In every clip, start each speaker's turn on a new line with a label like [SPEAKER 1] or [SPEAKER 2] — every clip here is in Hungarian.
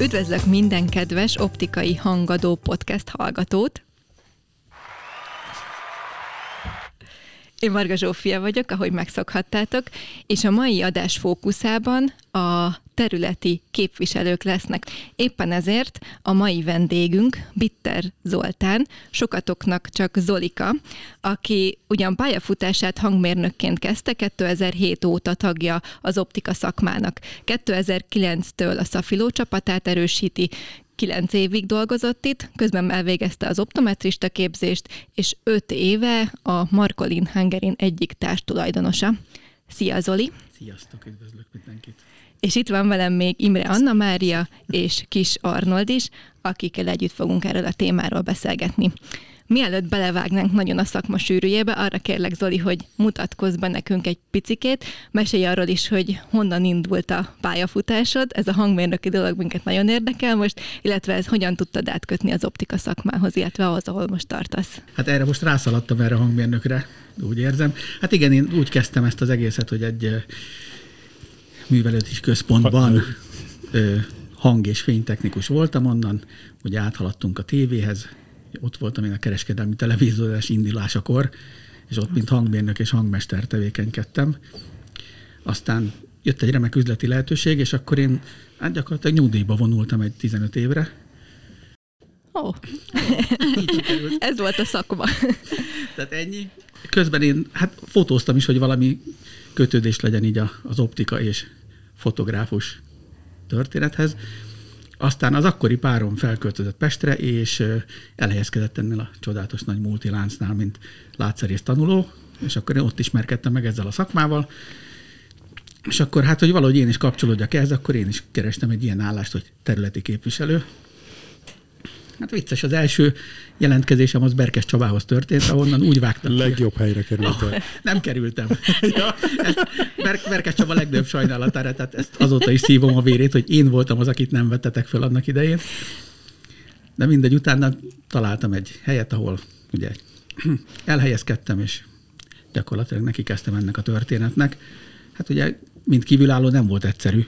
[SPEAKER 1] Üdvözlök minden kedves optikai hangadó podcast hallgatót! Én Marga Zsófia vagyok, ahogy megszokhattátok, és a mai adás fókuszában a területi képviselők lesznek. Éppen ezért a mai vendégünk Bitter Zoltán, sokatoknak csak Zolika, aki ugyan pályafutását hangmérnökként kezdte, 2007 óta tagja az optika szakmának. 2009-től a Szafiló csapatát erősíti, kilenc évig dolgozott itt, közben elvégezte az optometrista képzést, és öt éve a Markolin Hungarin egyik társtulajdonosa. Szia Zoli!
[SPEAKER 2] Sziasztok, üdvözlök mindenkit!
[SPEAKER 1] És itt van velem még Imre Anna Mária és Kis Arnold is, akikkel együtt fogunk erről a témáról beszélgetni. Mielőtt belevágnánk nagyon a szakma sűrűjébe, arra kérlek Zoli, hogy mutatkozz be nekünk egy picikét, mesélj arról is, hogy honnan indult a pályafutásod, ez a hangmérnöki dolog minket nagyon érdekel most, illetve ez hogyan tudtad átkötni az optika szakmához, illetve ahhoz, ahol most tartasz.
[SPEAKER 2] Hát erre most rászaladtam erre a hangmérnökre, úgy érzem. Hát igen, én úgy kezdtem ezt az egészet, hogy egy művelődési központban hang- és fénytechnikus voltam, onnan ugye áthaladtunk a tévéhez, ott voltam én a kereskedelmi televíziós indulásakor, és ott mint hangmérnök és hangmester tevékenykedtem. Aztán jött egy remek üzleti lehetőség, és akkor én hát gyakorlatilag nyugdíjba vonultam egy 15 évre.
[SPEAKER 1] Ó, oh. ez volt a szakma.
[SPEAKER 2] Tehát ennyi. Közben én hát fotóztam is, hogy valami kötődés legyen így az optika és fotográfus történethez. Aztán az akkori párom felköltözött Pestre, és elhelyezkedett ennél a csodálatos nagy multiláncnál, mint látszerész tanuló, és akkor én ott ismerkedtem meg ezzel a szakmával, és akkor hát, hogy valahogy én is kapcsolódjak ehhez, akkor én is kerestem egy ilyen állást, hogy területi képviselő, Hát vicces, az első jelentkezésem az Berkes Csabához történt, ahonnan úgy vágtam.
[SPEAKER 3] Legjobb ki. helyre kerültem.
[SPEAKER 2] Ah, nem kerültem. ja, Ber- Berkes Csaba legnagyobb sajnálatára, tehát ezt azóta is szívom a vérét, hogy én voltam az, akit nem vettetek fel annak idején. De mindegy, utána találtam egy helyet, ahol ugye elhelyezkedtem, és gyakorlatilag neki kezdtem ennek a történetnek. Hát ugye, mint kívülálló nem volt egyszerű,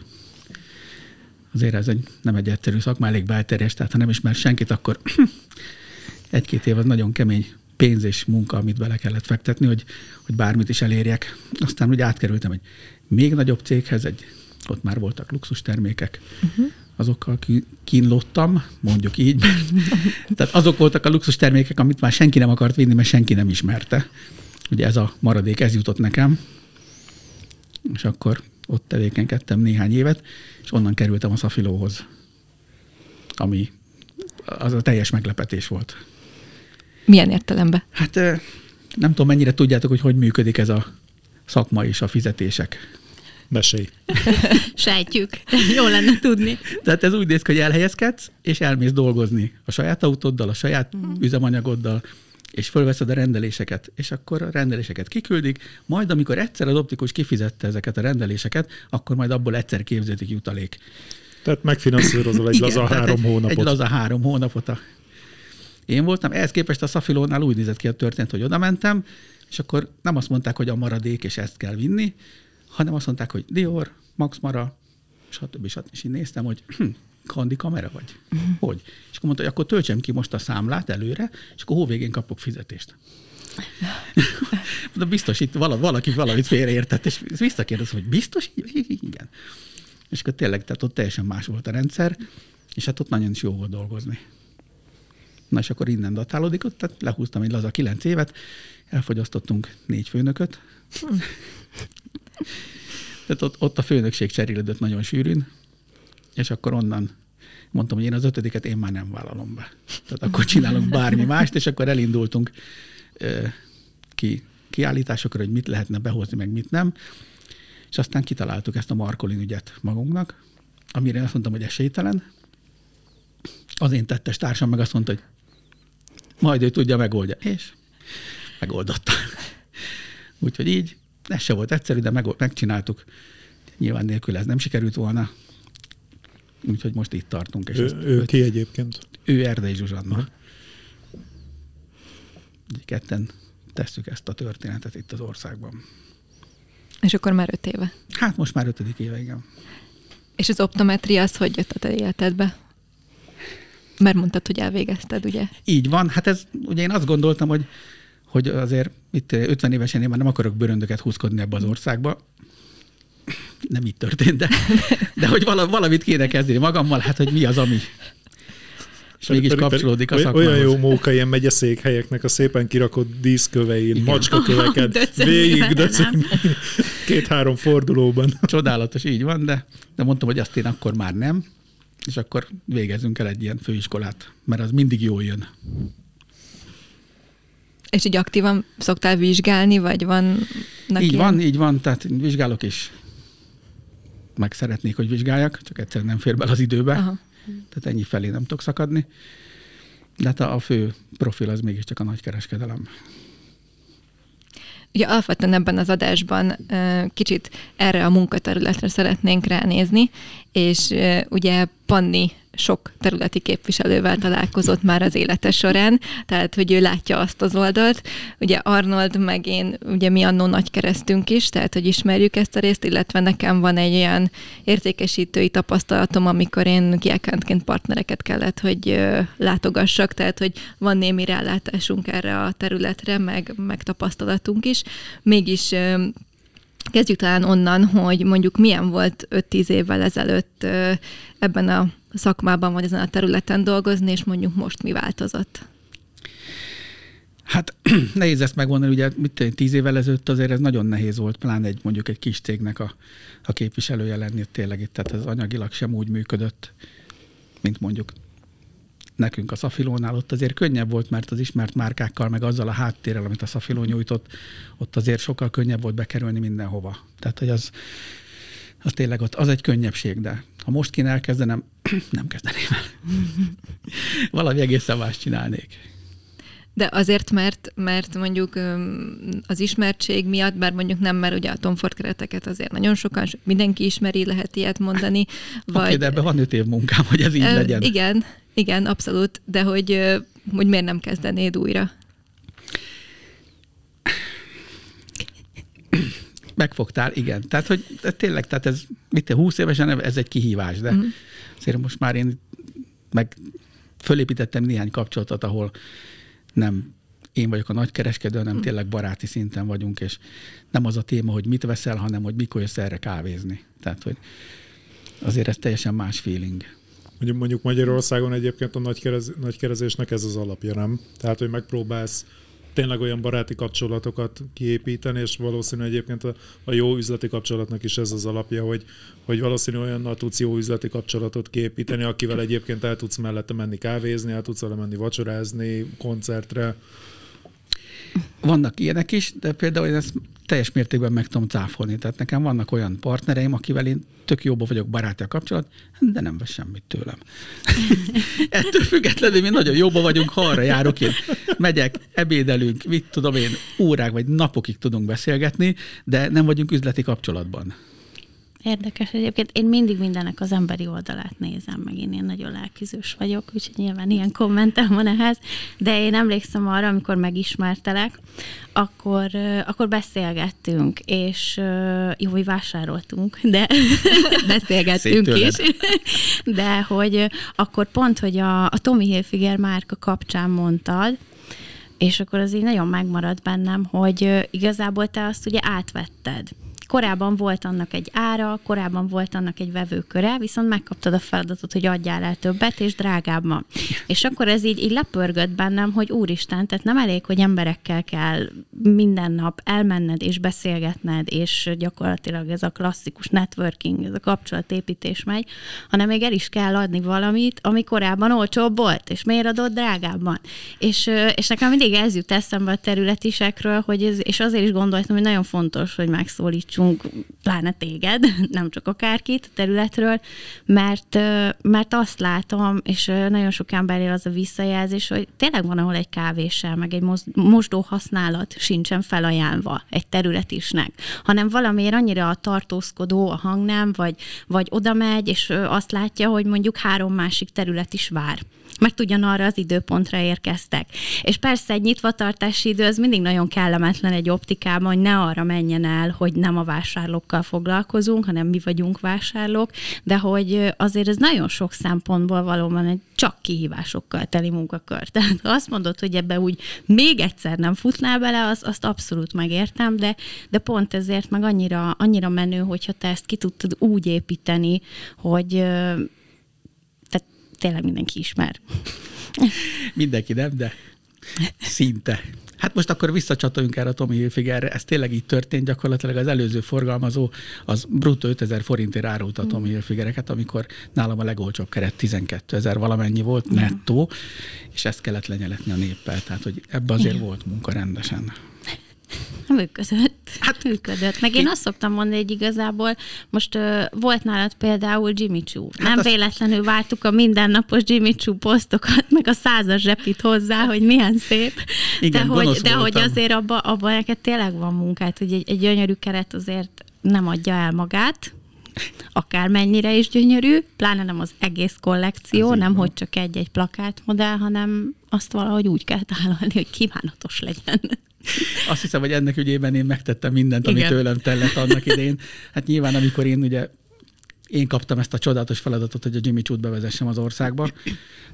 [SPEAKER 2] azért ez egy, nem egy egyszerű szakma, elég belterjes, tehát ha nem ismer senkit, akkor egy-két év az nagyon kemény pénz és munka, amit bele kellett fektetni, hogy, hogy bármit is elérjek. Aztán ugye átkerültem egy még nagyobb céghez, egy, ott már voltak luxus termékek, uh-huh. azokkal kínlottam, mondjuk így. Tehát azok voltak a luxus termékek, amit már senki nem akart vinni, mert senki nem ismerte. Ugye ez a maradék, ez jutott nekem. És akkor ott tevékenykedtem néhány évet, és onnan kerültem a Szafilóhoz, ami az a teljes meglepetés volt.
[SPEAKER 1] Milyen értelemben?
[SPEAKER 2] Hát nem tudom, mennyire tudjátok, hogy hogy működik ez a szakma és a fizetések.
[SPEAKER 3] Mesélj.
[SPEAKER 1] Sejtjük. Jó lenne tudni.
[SPEAKER 2] Tehát ez úgy néz ki, hogy elhelyezkedsz, és elmész dolgozni a saját autóddal, a saját mm. üzemanyagoddal, és fölveszed a rendeléseket, és akkor a rendeléseket kiküldik, majd amikor egyszer az optikus kifizette ezeket a rendeléseket, akkor majd abból egyszer képződik jutalék.
[SPEAKER 3] Tehát megfinanszírozol egy Igen, laza három egy, hónapot.
[SPEAKER 2] Egy laza három hónapot. A... Én voltam, ehhez képest a Szafilónál úgy nézett ki a történet, hogy oda mentem, és akkor nem azt mondták, hogy a maradék, és ezt kell vinni, hanem azt mondták, hogy Dior, Max Mara, stb. stb. És én néztem, hogy hm, kandi kamera vagy? Uh-huh. Hogy? És akkor mondta, hogy akkor töltsem ki most a számlát előre, és akkor hóvégén kapok fizetést. De biztos itt valaki valamit félreértett, és visszakérdezem, hogy biztos? Igen. És akkor tényleg, tehát ott teljesen más volt a rendszer, és hát ott nagyon is jó volt dolgozni. Na és akkor innen datálódik, ott tehát lehúztam egy laza kilenc évet, elfogyasztottunk négy főnököt. Tehát ott, ott a főnökség cserélődött nagyon sűrűn, és akkor onnan mondtam, hogy én az ötödiket én már nem vállalom be. Tehát akkor csinálunk bármi mást, és akkor elindultunk ki kiállításokra, hogy mit lehetne behozni, meg mit nem. És aztán kitaláltuk ezt a Markolin ügyet magunknak, amire én azt mondtam, hogy esélytelen. Az én tettes társam meg azt mondta, hogy majd ő tudja, megoldja. És megoldotta. Úgyhogy így, ez se volt egyszerű, de meg, megcsináltuk. Nyilván nélkül ez nem sikerült volna, Úgyhogy most itt tartunk. És
[SPEAKER 3] ő, ezt, ő ki egyébként?
[SPEAKER 2] Ő Erdei Zsuzsanna. Uh-huh. Ketten tesszük ezt a történetet itt az országban.
[SPEAKER 1] És akkor már öt éve?
[SPEAKER 2] Hát most már ötödik éve, igen.
[SPEAKER 1] És az optometria az hogy jött a te életedbe? Mert mondtad, hogy elvégezted, ugye?
[SPEAKER 2] Így van. Hát ez, ugye én azt gondoltam, hogy, hogy azért itt 50 évesen én már nem akarok bőröndöket húzkodni ebbe az országba. Nem így történt, de, de hogy valamit kéne kezdeni magammal, hát hogy mi az, ami, és mégis kapcsolódik a szakmához.
[SPEAKER 3] Olyan jó móka ilyen megyeszékhelyeknek a szépen kirakott díszkövein, macskaköveket, végig döcim, két-három fordulóban.
[SPEAKER 2] Csodálatos, így van, de, de mondtam, hogy azt én akkor már nem, és akkor végezzünk el egy ilyen főiskolát, mert az mindig jól jön.
[SPEAKER 1] És így aktívan szoktál vizsgálni, vagy van?
[SPEAKER 2] Így ilyen? van, így van, tehát vizsgálok is. Meg szeretnék, hogy vizsgáljak, csak egyszerűen nem fér bele az időbe. Aha. Tehát ennyi felé nem tudok szakadni. De hát a fő profil az mégiscsak a nagykereskedelem.
[SPEAKER 1] Ugye alapvetően ebben az adásban kicsit erre a munkaterületre szeretnénk ránézni, és ugye Panni sok területi képviselővel találkozott már az élete során, tehát hogy ő látja azt az oldalt. Ugye Arnold meg én, ugye mi annó nagy keresztünk is, tehát hogy ismerjük ezt a részt, illetve nekem van egy olyan értékesítői tapasztalatom, amikor én kiákántként partnereket kellett, hogy látogassak, tehát hogy van némi rálátásunk erre a területre, meg, meg tapasztalatunk is. Mégis Kezdjük talán onnan, hogy mondjuk milyen volt 5-10 évvel ezelőtt ebben a szakmában, vagy ezen a területen dolgozni, és mondjuk most mi változott?
[SPEAKER 2] Hát nehéz ezt megmondani, ugye mit tíz évvel ezelőtt azért ez nagyon nehéz volt, pláne egy mondjuk egy kis cégnek a, a képviselője lenni tényleg itt, tehát ez anyagilag sem úgy működött, mint mondjuk nekünk a Szafilónál ott azért könnyebb volt, mert az ismert márkákkal, meg azzal a háttérrel, amit a Szafiló nyújtott, ott azért sokkal könnyebb volt bekerülni mindenhova. Tehát, hogy az, az tényleg ott, az egy könnyebbség, de ha most kéne elkezdenem, nem kezdeném el. Valami egészen más csinálnék.
[SPEAKER 1] De azért, mert, mert mondjuk az ismertség miatt, bár mondjuk nem, mert ugye a Tom Ford kereteket azért nagyon sokan, mindenki ismeri, lehet ilyet mondani.
[SPEAKER 2] Vagy... Okay, de ebben van öt év munkám, hogy ez így legyen.
[SPEAKER 1] Igen, igen, abszolút, de hogy, hogy miért nem kezdenéd újra?
[SPEAKER 2] Megfogtál, igen. Tehát, hogy tényleg, tehát ez, mit te, 20 évesen ez egy kihívás, de uh-huh. azért most már én meg fölépítettem néhány kapcsolatot, ahol nem én vagyok a nagykereskedő, hanem uh-huh. tényleg baráti szinten vagyunk, és nem az a téma, hogy mit veszel, hanem hogy mikor jössz erre kávézni. Tehát, hogy azért ez teljesen más feeling.
[SPEAKER 3] Mondjuk, mondjuk Magyarországon egyébként a nagykerez, nagykerezésnek ez az alapja, nem? Tehát, hogy megpróbálsz tényleg olyan baráti kapcsolatokat kiépíteni, és valószínű egyébként a, a jó üzleti kapcsolatnak is ez az alapja, hogy, hogy valószínű olyannal tudsz jó üzleti kapcsolatot kiépíteni, akivel egyébként el tudsz mellette menni kávézni, el tudsz vele menni vacsorázni, koncertre.
[SPEAKER 2] Vannak ilyenek is, de például én ezt teljes mértékben meg tudom cáfolni. Tehát nekem vannak olyan partnereim, akivel én tök jóba vagyok baráti a kapcsolat, de nem vesz semmit tőlem. Ettől függetlenül mi nagyon jóba vagyunk, ha arra járok, én megyek, ebédelünk, mit tudom én, órák vagy napokig tudunk beszélgetni, de nem vagyunk üzleti kapcsolatban.
[SPEAKER 4] Érdekes egyébként. Én mindig mindennek az emberi oldalát nézem, meg én ilyen nagyon lelkizős vagyok, úgyhogy nyilván ilyen kommentem van ehhez, de én emlékszem arra, amikor megismertelek, akkor, akkor beszélgettünk, és jó, hogy vásároltunk, de beszélgettünk is, de hogy akkor pont, hogy a, a Tommy Hilfiger márka kapcsán mondtad, és akkor az így nagyon megmaradt bennem, hogy igazából te azt ugye átvetted korábban volt annak egy ára, korábban volt annak egy vevőköre, viszont megkaptad a feladatot, hogy adjál el többet, és drágábban. És akkor ez így, így lepörgött bennem, hogy úristen, tehát nem elég, hogy emberekkel kell minden nap elmenned és beszélgetned, és gyakorlatilag ez a klasszikus networking, ez a kapcsolatépítés megy, hanem még el is kell adni valamit, ami korábban olcsóbb volt, és miért adott drágábban. És, és nekem mindig ez jut eszembe a területisekről, hogy ez, és azért is gondoltam, hogy nagyon fontos, hogy megszólítsunk hallgassunk, pláne téged, nem csak akárkit a területről, mert, mert azt látom, és nagyon sok emberél az a visszajelzés, hogy tényleg van, ahol egy kávéssel, meg egy mosdó használat sincsen felajánlva egy területisnek, hanem valamiért annyira a tartózkodó a hangnem, vagy, vagy oda megy, és azt látja, hogy mondjuk három másik terület is vár mert ugyanarra az időpontra érkeztek. És persze egy nyitvatartási idő az mindig nagyon kellemetlen egy optikában, hogy ne arra menjen el, hogy nem a vásárlókkal foglalkozunk, hanem mi vagyunk vásárlók, de hogy azért ez nagyon sok szempontból valóban egy csak kihívásokkal teli munkakör. Tehát ha azt mondod, hogy ebbe úgy még egyszer nem futnál bele, az, azt abszolút megértem, de, de pont ezért meg annyira, annyira menő, hogyha te ezt ki tudtad úgy építeni, hogy tehát tényleg mindenki ismer.
[SPEAKER 2] Mindenki nem, de szinte. Hát most akkor visszacsatoljunk erre a Tomi Hilfigerre. Ez tényleg így történt, gyakorlatilag az előző forgalmazó az bruttó 5000 forintért árulta a Tomi mm. Hilfigereket, amikor nálam a legolcsóbb keret 12 ezer valamennyi volt nettó, és ezt kellett lenyeletni a néppel. Tehát, hogy ebbe azért Igen. volt munka rendesen.
[SPEAKER 4] Működött. Hát működött. Meg én azt szoktam mondani, hogy igazából most uh, volt nálad például Jimmy Choo. Hát Nem azt... véletlenül vártuk a mindennapos Jimmy Choo posztokat, meg a százas zsepit hozzá, hogy milyen szép. Igen, de hogy, de hogy azért abban abba neked tényleg van munkát, hogy egy, egy gyönyörű keret azért nem adja el magát, akármennyire is gyönyörű, pláne nem az egész kollekció, Ez nem hogy csak egy-egy plakátmodell, hanem azt valahogy úgy kell találni, hogy kívánatos legyen.
[SPEAKER 2] Azt hiszem, hogy ennek ügyében én megtettem mindent, ami tőlem tellett annak idején. Hát nyilván, amikor én ugye én kaptam ezt a csodálatos feladatot, hogy a Jimmy Choo-t bevezessem az országba.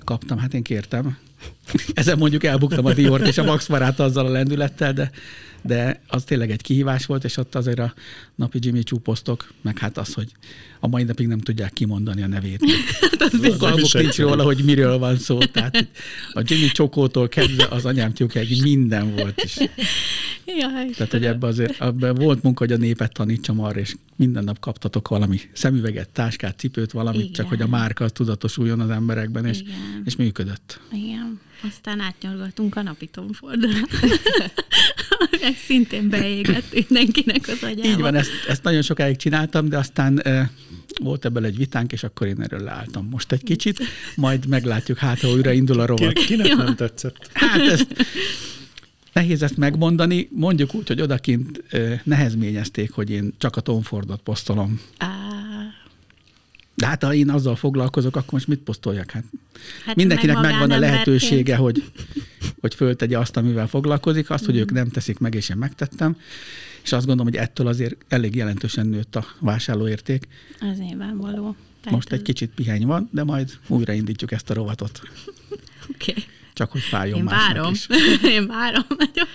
[SPEAKER 2] Kaptam, hát én kértem. Ezen mondjuk elbuktam a Diort és a Max Marát azzal a lendülettel, de, de az tényleg egy kihívás volt, és ott azért a napi Jimmy Choo posztok, meg hát az, hogy a mai napig nem tudják kimondani a nevét. hát az nincs róla, hogy miről van szó. Tehát a Jimmy Csokótól kezdve az anyám tyúkig minden volt is. Jaj, Tehát, hogy ebben azért ebben volt munka, hogy a népet tanítsam arra, és minden nap kaptatok valami szemüveget, táskát, cipőt, valamit, Igen. csak hogy a márka az tudatosuljon az emberekben, és, és működött.
[SPEAKER 4] Igen. Aztán átnyolgatunk a napi tomfordra. Meg szintén beégett mindenkinek az agyába.
[SPEAKER 2] Így van, ezt, ezt nagyon sokáig csináltam, de aztán e, volt ebből egy vitánk, és akkor én erről leálltam most egy kicsit, majd meglátjuk, hát ha újra indul a rovat.
[SPEAKER 3] Kinek nem tetszett?
[SPEAKER 2] Hát ezt Nehéz ezt megmondani, mondjuk úgy, hogy odakint nehezményezték, hogy én csak a Tom Fordot posztolom. De hát ha én azzal foglalkozok, akkor most mit posztoljak? Hát, hát mindenkinek meg megvan a lehetősége, hogy, hogy föltegye azt, amivel foglalkozik, azt, mm. hogy ők nem teszik meg, és én megtettem. És azt gondolom, hogy ettől azért elég jelentősen nőtt a vásárlóérték.
[SPEAKER 4] Az nyilvánvaló.
[SPEAKER 2] Tehát Most egy kicsit piheny van, de majd újraindítjuk ezt a rovatot.
[SPEAKER 4] Oké. Okay.
[SPEAKER 2] Csak hogy fájjon
[SPEAKER 4] Én várom.
[SPEAKER 2] Is.
[SPEAKER 4] Én várom nagyon.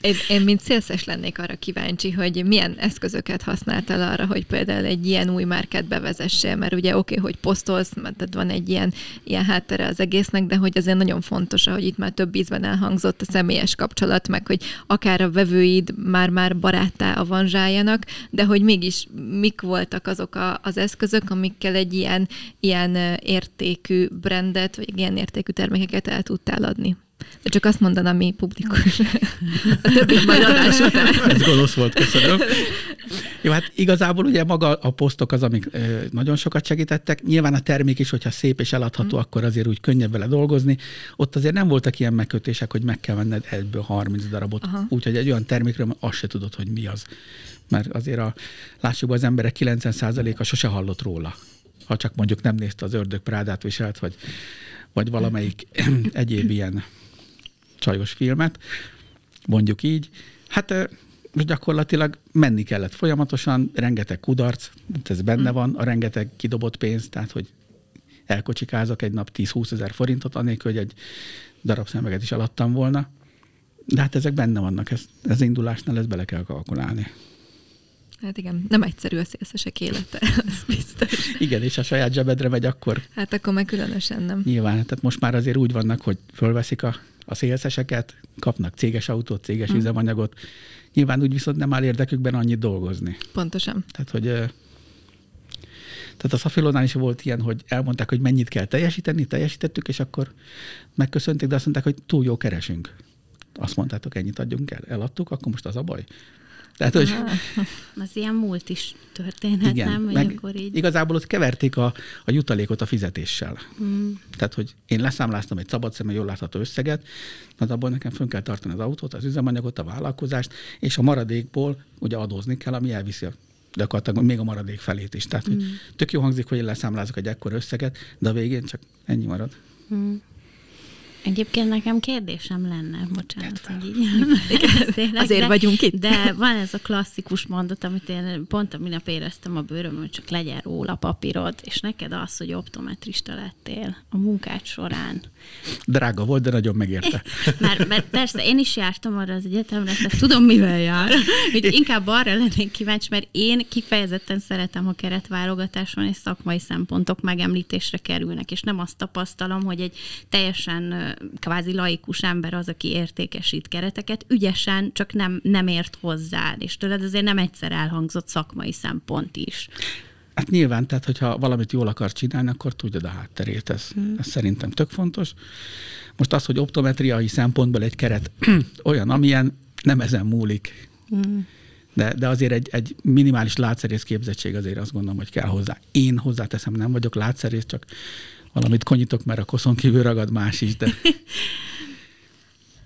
[SPEAKER 1] Én, én, mint szélszes lennék arra kíváncsi, hogy milyen eszközöket használtál arra, hogy például egy ilyen új márkát bevezessél, mert ugye oké, okay, hogy posztolsz, mert van egy ilyen, ilyen háttere az egésznek, de hogy azért nagyon fontos, ahogy itt már több ízben elhangzott a személyes kapcsolat, meg hogy akár a vevőid már-már baráttá avanzsáljanak, de hogy mégis mik voltak azok a, az eszközök, amikkel egy ilyen, ilyen értékű brandet, vagy ilyen értékű termékeket el tudtál adni? De csak azt mondanám, mi publikus. A többi majd adás után.
[SPEAKER 2] Ez gonosz volt, köszönöm. Jó, hát igazából ugye maga a posztok az, amik nagyon sokat segítettek. Nyilván a termék is, hogyha szép és eladható, mm. akkor azért úgy könnyebb vele dolgozni. Ott azért nem voltak ilyen megkötések, hogy meg kell venned egyből 30 darabot. Úgyhogy egy olyan termékről azt se tudod, hogy mi az. Mert azért a, lássuk, az emberek 90%-a sose hallott róla. Ha csak mondjuk nem nézte az ördög prádát viselt, vagy, vagy valamelyik egyéb ilyen csajos filmet, mondjuk így. Hát gyakorlatilag menni kellett folyamatosan, rengeteg kudarc, ez benne van, a rengeteg kidobott pénz, tehát hogy elkocsikázok egy nap 10-20 ezer forintot, anélkül, hogy egy darab szemeget is alattam volna. De hát ezek benne vannak, ez, ez indulásnál ezt bele kell kalkulálni.
[SPEAKER 1] Hát igen, nem egyszerű a szélszesek élete, ez biztos.
[SPEAKER 2] Igen, és a saját zsebedre megy akkor.
[SPEAKER 1] Hát akkor meg különösen nem.
[SPEAKER 2] Nyilván, tehát most már azért úgy vannak, hogy fölveszik a a szélszeseket, kapnak céges autót, céges mm. üzemanyagot. Nyilván úgy viszont nem áll érdekükben annyit dolgozni.
[SPEAKER 1] Pontosan.
[SPEAKER 2] Tehát, hogy tehát a Szafilónál is volt ilyen, hogy elmondták, hogy mennyit kell teljesíteni, teljesítettük, és akkor megköszönték, de azt mondták, hogy túl jó keresünk. Azt mondtátok, ennyit adjunk el, eladtuk, akkor most az a baj.
[SPEAKER 4] Tehát, hogy... Az ilyen múlt is történhet, igen, nem? Meg
[SPEAKER 2] akkor így... Igazából ott keverték a, a jutalékot a fizetéssel. Mm. Tehát, hogy én leszámláztam egy szabad szemben jól látható összeget, na abból nekem fönn kell tartani az autót, az üzemanyagot, a vállalkozást, és a maradékból ugye adózni kell, ami elviszi a gyakorlatilag még a maradék felét is. Tehát, mm. hogy tök jó hangzik, hogy én leszámlázok egy ekkor összeget, de a végén csak ennyi marad. Mm.
[SPEAKER 4] Egyébként nekem kérdésem lenne, bocsánat, hogy így beszélek,
[SPEAKER 1] Azért
[SPEAKER 4] de,
[SPEAKER 1] vagyunk itt.
[SPEAKER 4] De van ez a klasszikus mondat, amit én pont a minap éreztem a bőrömön, hogy csak legyen róla papírod, és neked az, hogy optometrista lettél a munkád során.
[SPEAKER 2] Drága volt, de nagyon megérte.
[SPEAKER 4] Már, mert persze, én is jártam arra az egyetemre, tehát tudom, mivel jár. Hogy inkább arra lennék kíváncsi, mert én kifejezetten szeretem, ha keretválogatáson és szakmai szempontok megemlítésre kerülnek, és nem azt tapasztalom, hogy egy teljesen kvázi laikus ember az, aki értékesít kereteket, ügyesen, csak nem, nem ért hozzá, és tőled azért nem egyszer elhangzott szakmai szempont is.
[SPEAKER 2] Hát nyilván, tehát hogyha valamit jól akar csinálni, akkor tudjad a hátterét. Ez, hmm. ez szerintem tök fontos. Most az, hogy optometriai szempontból egy keret olyan, amilyen, nem ezen múlik. Hmm. De, de azért egy, egy minimális látszerész képzettség azért azt gondolom, hogy kell hozzá. Én hozzáteszem, nem vagyok látszerész, csak valamit konyítok, mert a koszon kívül ragad más is, de,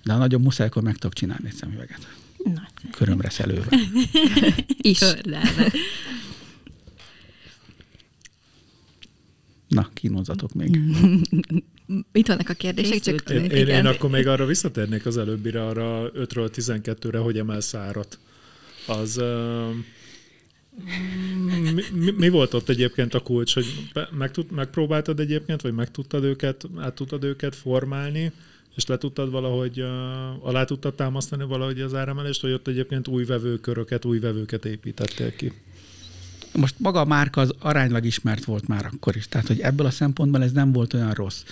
[SPEAKER 2] de ha nagyon muszáj, akkor meg tudok csinálni egy szemüveget.
[SPEAKER 4] Nagyszerű.
[SPEAKER 2] Körömre szelőve.
[SPEAKER 1] Is.
[SPEAKER 4] Kördelve.
[SPEAKER 2] Na, kínozzatok még.
[SPEAKER 1] Itt vannak a kérdések, csak.
[SPEAKER 3] Én, én, én akkor még arra visszatérnék az előbbire, arra 5-ről 12-re, hogy emelsz árat. Az... Uh, mi, mi, volt ott egyébként a kulcs, hogy meg tud, megpróbáltad egyébként, vagy meg tudtad őket, át tudtad őket formálni, és le tudtad valahogy, alá tudtad támasztani valahogy az áremelést, vagy ott egyébként új vevőköröket, új vevőket építettél ki?
[SPEAKER 2] Most maga a márka az aránylag ismert volt már akkor is, tehát hogy ebből a szempontból ez nem volt olyan rossz.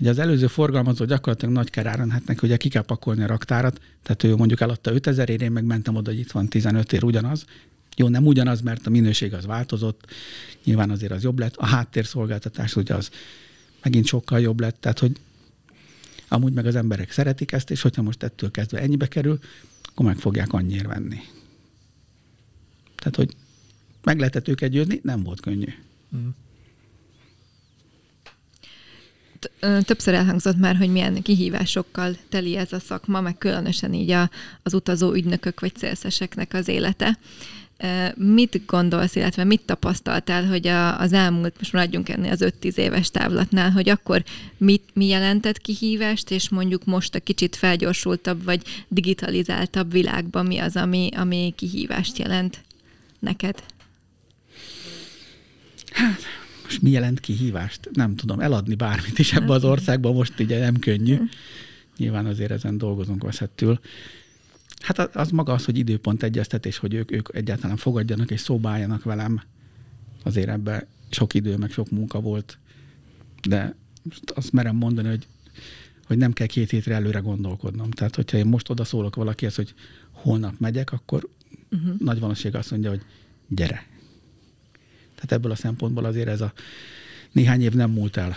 [SPEAKER 2] Ugye az előző forgalmazó gyakorlatilag nagy keráron, hát neki ugye ki kell pakolni a raktárat, tehát ő mondjuk eladta 5000 ér, én meg mentem oda, hogy itt van 15 ér ugyanaz. Jó, nem ugyanaz, mert a minőség az változott, nyilván azért az jobb lett, a háttérszolgáltatás ugye az megint sokkal jobb lett, tehát hogy amúgy meg az emberek szeretik ezt, és hogyha most ettől kezdve ennyibe kerül, akkor meg fogják annyiért venni. Tehát, hogy meg lehetett őket győzni, nem volt könnyű.
[SPEAKER 1] Ö, Többször elhangzott már, hogy milyen kihívásokkal teli ez a szakma, meg különösen így a, az utazó ügynökök vagy szélszeseknek az élete. Mit gondolsz, illetve mit tapasztaltál, hogy a, az elmúlt, most maradjunk ennél az 5-10 éves távlatnál, hogy akkor mit, mi jelentett kihívást, és mondjuk most a kicsit felgyorsultabb vagy digitalizáltabb világban mi az, ami, ami kihívást jelent neked?
[SPEAKER 2] Most mi jelent kihívást? Nem tudom, eladni bármit is ebbe az országban most ugye nem könnyű. Nyilván azért ezen dolgozunk veszettül. Hát az- az maga az, hogy időpont egyeztetés, hogy ők, ők egyáltalán fogadjanak és szóba álljanak velem. Azért ebbe sok idő, meg sok munka volt. De azt merem mondani, hogy, hogy nem kell két hétre előre gondolkodnom. Tehát, hogyha én most odaszólok valakihez, hogy holnap megyek, akkor uh-huh. nagy valószínűség azt mondja, hogy gyere. Tehát ebből a szempontból azért ez a néhány év nem múlt el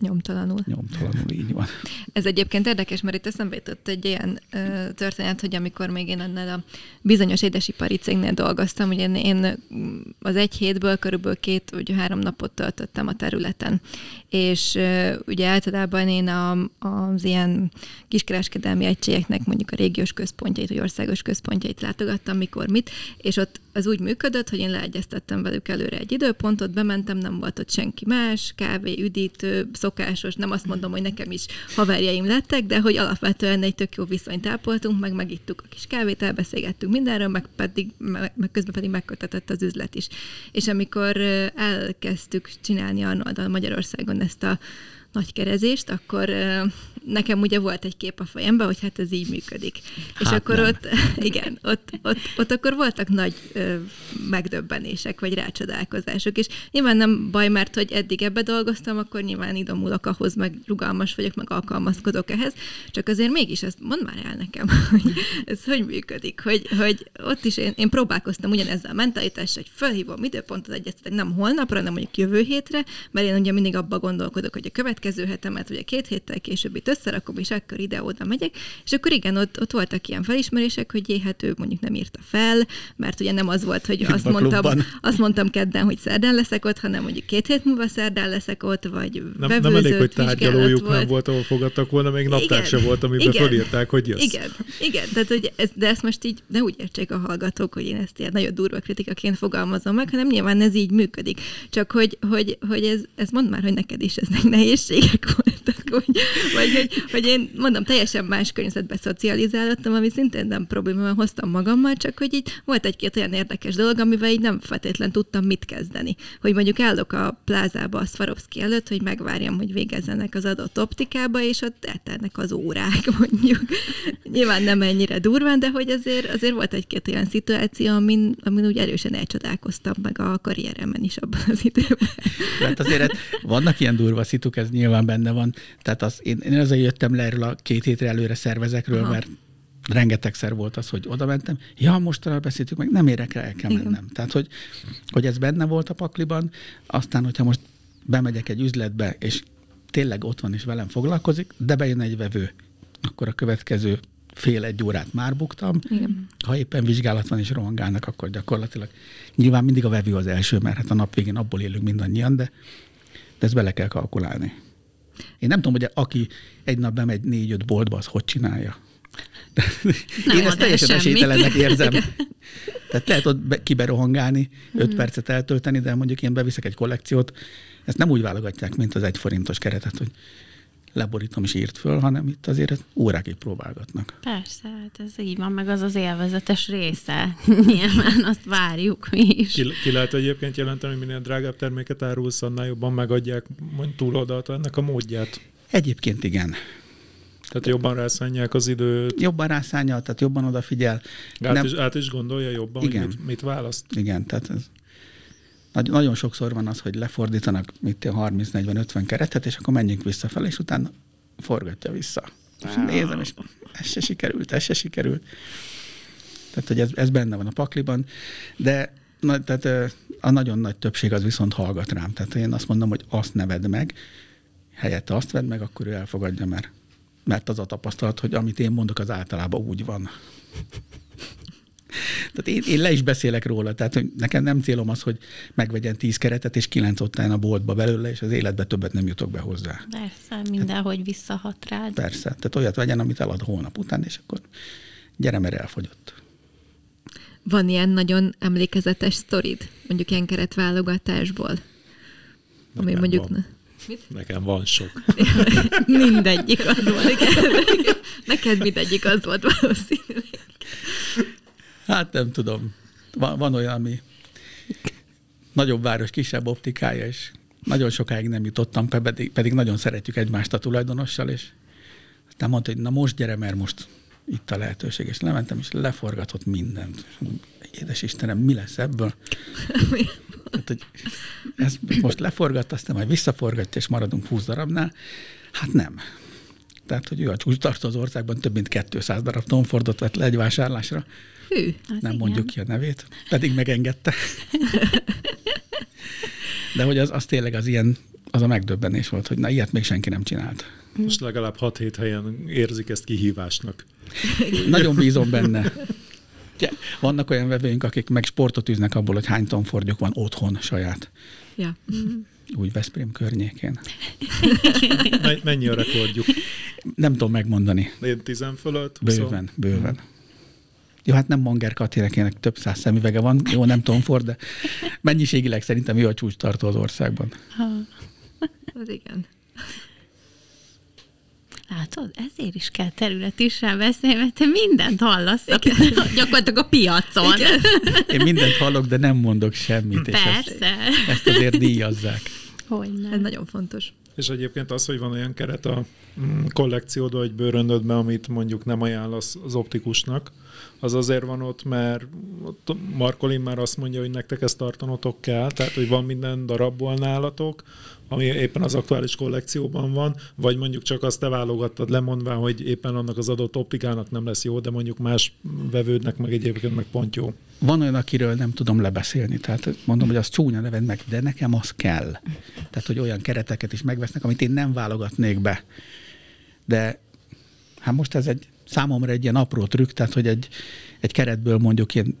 [SPEAKER 1] Nyomtalanul.
[SPEAKER 2] nyomtalanul, így van.
[SPEAKER 1] Ez egyébként érdekes, mert itt eszembe jutott egy ilyen ö, történet, hogy amikor még én ennél a bizonyos édesipari cégnél dolgoztam, ugye én, én mm, az egy hétből körülbelül két vagy három napot töltöttem a területen. És ö, ugye általában én a, az ilyen kiskereskedelmi egységeknek mondjuk a régiós központjait, vagy országos központjait látogattam, mikor mit, és ott az úgy működött, hogy én leegyeztettem velük előre egy időpontot, bementem, nem volt ott senki más, kávé, üdítő, szokásos, nem azt mondom, hogy nekem is haverjaim lettek, de hogy alapvetően egy tök jó viszonyt ápoltunk, meg megittuk a kis kávét, elbeszélgettünk mindenről, meg, pedig, meg, közben pedig megkötetett az üzlet is. És amikor elkezdtük csinálni Arnoldal Magyarországon ezt a nagy kerezést, akkor nekem ugye volt egy kép a fejemben, hogy hát ez így működik. Hát és akkor
[SPEAKER 2] nem.
[SPEAKER 1] ott, igen, ott, ott, ott akkor voltak nagy ö, megdöbbenések, vagy rácsodálkozások, és nyilván nem baj, mert hogy eddig ebbe dolgoztam, akkor nyilván idomulok ahhoz, meg rugalmas vagyok, meg alkalmazkodok ehhez, csak azért mégis ezt mondd már el nekem, hogy ez hogy működik, hogy, hogy ott is én, én próbálkoztam ugyanezzel a mentalitással, hogy felhívom időpontot egyeztetek, nem holnapra, hanem mondjuk jövő hétre, mert én ugye mindig abba gondolkodok, hogy a következő hetemet, vagy a két héttel később itt összerakom, és akkor ide-oda megyek, és akkor igen, ott, ott voltak ilyen felismerések, hogy jé, hát ő mondjuk nem írta fel, mert ugye nem az volt, hogy azt
[SPEAKER 2] a
[SPEAKER 1] mondtam,
[SPEAKER 2] klubban.
[SPEAKER 1] azt mondtam kedden, hogy szerdán leszek ott, hanem mondjuk két hét múlva szerdán leszek ott, vagy
[SPEAKER 3] Nem, nem elég, hogy tárgyalójuk nem volt, ahol fogadtak volna, még naptár se volt, amiben
[SPEAKER 1] igen,
[SPEAKER 3] fölírták, hogy jössz.
[SPEAKER 1] Igen, igen, tehát hogy ez, de ezt most így ne úgy értsék a hallgatók, hogy én ezt ilyen nagyon durva kritikaként fogalmazom meg, hanem nyilván ez így működik. Csak hogy, hogy, hogy ez, ez mondd már, hogy neked is ez nehéz, nehézségek voltak, vagy, vagy hogy, hogy én mondom, teljesen más környezetbe szocializálódtam, ami szintén nem probléma, hoztam magammal, csak hogy így volt egy-két olyan érdekes dolog, amivel így nem feltétlen tudtam mit kezdeni. Hogy mondjuk állok a plázába a Swarovski előtt, hogy megvárjam, hogy végezzenek az adott optikába, és ott eltelnek az órák, mondjuk. Nyilván nem ennyire durván, de hogy azért, azért volt egy-két olyan szituáció, amin, amin úgy erősen elcsodálkoztam meg a karrieremen is abban az időben.
[SPEAKER 2] Hát azért vannak ilyen durva szituk, ez nyilván benne van. Tehát az, én, én azért jöttem le erről a két hétre előre szervezekről, Aha. mert rengetegszer volt az, hogy oda mentem, ja, mostanában beszéltük meg, nem érek rá, el kell mennem. Igen. Tehát, hogy, hogy ez benne volt a pakliban, aztán, hogyha most bemegyek egy üzletbe, és tényleg ott van és velem foglalkozik, de bejön egy vevő, akkor a következő fél egy órát már buktam. Igen. Ha éppen vizsgálat van és rohangálnak, akkor gyakorlatilag nyilván mindig a vevő az első, mert hát a nap végén abból élünk mindannyian, de, de ezt bele kell kalkulálni. Én nem tudom, hogy aki egy nap bemegy négy-öt boltba, az hogy csinálja. Nem én ezt teljesen esélytelennek érzem. Tehát lehet ott kiberohangálni, öt hmm. percet eltölteni, de mondjuk én beviszek egy kollekciót, ezt nem úgy válogatják, mint az egy forintos keretet, hogy leborítom és írt föl, hanem itt azért órákig próbálgatnak.
[SPEAKER 4] Persze, hát ez így van, meg az az élvezetes része. Nyilván azt várjuk mi is.
[SPEAKER 3] Ki, ki lehet egyébként jelenteni, hogy minél drágább terméket árulsz, annál jobban megadják mondjuk túloldalt ennek a módját?
[SPEAKER 2] Egyébként igen.
[SPEAKER 3] Tehát jobban rászánják az időt.
[SPEAKER 2] Jobban rászánja, tehát jobban odafigyel.
[SPEAKER 3] Át, nem... is, át is gondolja jobban, igen. hogy mit, mit választ.
[SPEAKER 2] Igen, tehát ez nagy, nagyon sokszor van az, hogy lefordítanak mit 30-40-50 keretet, és akkor menjünk visszafelé, és utána forgatja vissza. És nézem, és ez se sikerült, ez se sikerült. Tehát, hogy ez, ez benne van a pakliban, de na, tehát, a nagyon nagy többség az viszont hallgat rám. Tehát én azt mondom, hogy azt neved meg, helyette azt vedd meg, akkor ő elfogadja, mert, mert az a tapasztalat, hogy amit én mondok, az általában úgy van. Tehát én, én le is beszélek róla, tehát hogy nekem nem célom az, hogy megvegyen tíz keretet, és kilenc ott a boltba belőle, és az életbe többet nem jutok be hozzá.
[SPEAKER 4] Persze, mindenhogy tehát, visszahat rád.
[SPEAKER 2] Persze, tehát olyat vegyen, amit elad hónap után, és akkor gyere, mert elfogyott.
[SPEAKER 1] Van ilyen nagyon emlékezetes sztorid, mondjuk ilyen keretválogatásból? Nekem
[SPEAKER 3] ami mondjuk... Van. Mit? Nekem van sok.
[SPEAKER 1] mindegyik az volt. Neked mindegyik az volt valószínűleg.
[SPEAKER 2] Hát nem tudom. Van, van olyan, ami nagyobb város, kisebb optikája, és nagyon sokáig nem jutottam, pedig, pedig nagyon szeretjük egymást a tulajdonossal, és aztán mondta, hogy na most gyere, mert most itt a lehetőség, és lementem, és leforgatott mindent. Édes Istenem, mi lesz ebből? Tehát, hogy ezt most leforgat, aztán majd visszaforgatja, és maradunk 20 darabnál. Hát nem. Tehát, hogy ő a csúcs az országban több mint 200 darab Tomfordot vett le egy vásárlásra,
[SPEAKER 1] Hű,
[SPEAKER 2] nem igen. mondjuk ki a nevét, pedig megengedte. De hogy az, az tényleg az ilyen, az a megdöbbenés volt, hogy na ilyet még senki nem csinált.
[SPEAKER 3] Most legalább 6-7 helyen érzik ezt kihívásnak.
[SPEAKER 2] Nagyon bízom benne. Vannak olyan vevőink, akik meg sportot üznek abból, hogy hány tonfordjuk van otthon saját.
[SPEAKER 1] Ja.
[SPEAKER 2] Úgy Veszprém környékén.
[SPEAKER 3] Mennyi a rekordjuk?
[SPEAKER 2] Nem tudom megmondani.
[SPEAKER 3] Én tizen fölött?
[SPEAKER 2] Bőven, bőven. Jó, hát nem Manger Katirekének több száz szemüvege van, jó, nem Tom Ford, de mennyiségileg szerintem ő a csúcs tartó az országban. Ha.
[SPEAKER 1] Az igen.
[SPEAKER 4] Látod, ezért is kell területisre beszélni, mert te mindent hallasz gyakorlatilag a piacon. Igen.
[SPEAKER 2] Én mindent hallok, de nem mondok semmit.
[SPEAKER 4] Persze. És
[SPEAKER 2] ezt, ezt azért díjazzák.
[SPEAKER 1] Hogyne. Ez nagyon fontos.
[SPEAKER 3] És egyébként az, hogy van olyan keret a mm, kollekciódban, vagy bőröndödben, amit mondjuk nem ajánlasz az optikusnak, az azért van ott, mert Markolin már azt mondja, hogy nektek ezt tartanotok kell, tehát hogy van minden darabból nálatok, ami éppen az aktuális kollekcióban van, vagy mondjuk csak azt te válogattad lemondván, hogy éppen annak az adott optikának nem lesz jó, de mondjuk más vevődnek meg egyébként meg pont jó.
[SPEAKER 2] Van olyan, akiről nem tudom lebeszélni, tehát mondom, hogy az csúnya neved meg, de nekem az kell. Tehát, hogy olyan kereteket is megvesznek, amit én nem válogatnék be. De hát most ez egy számomra egy ilyen apró trükk, tehát hogy egy, egy keretből mondjuk ilyen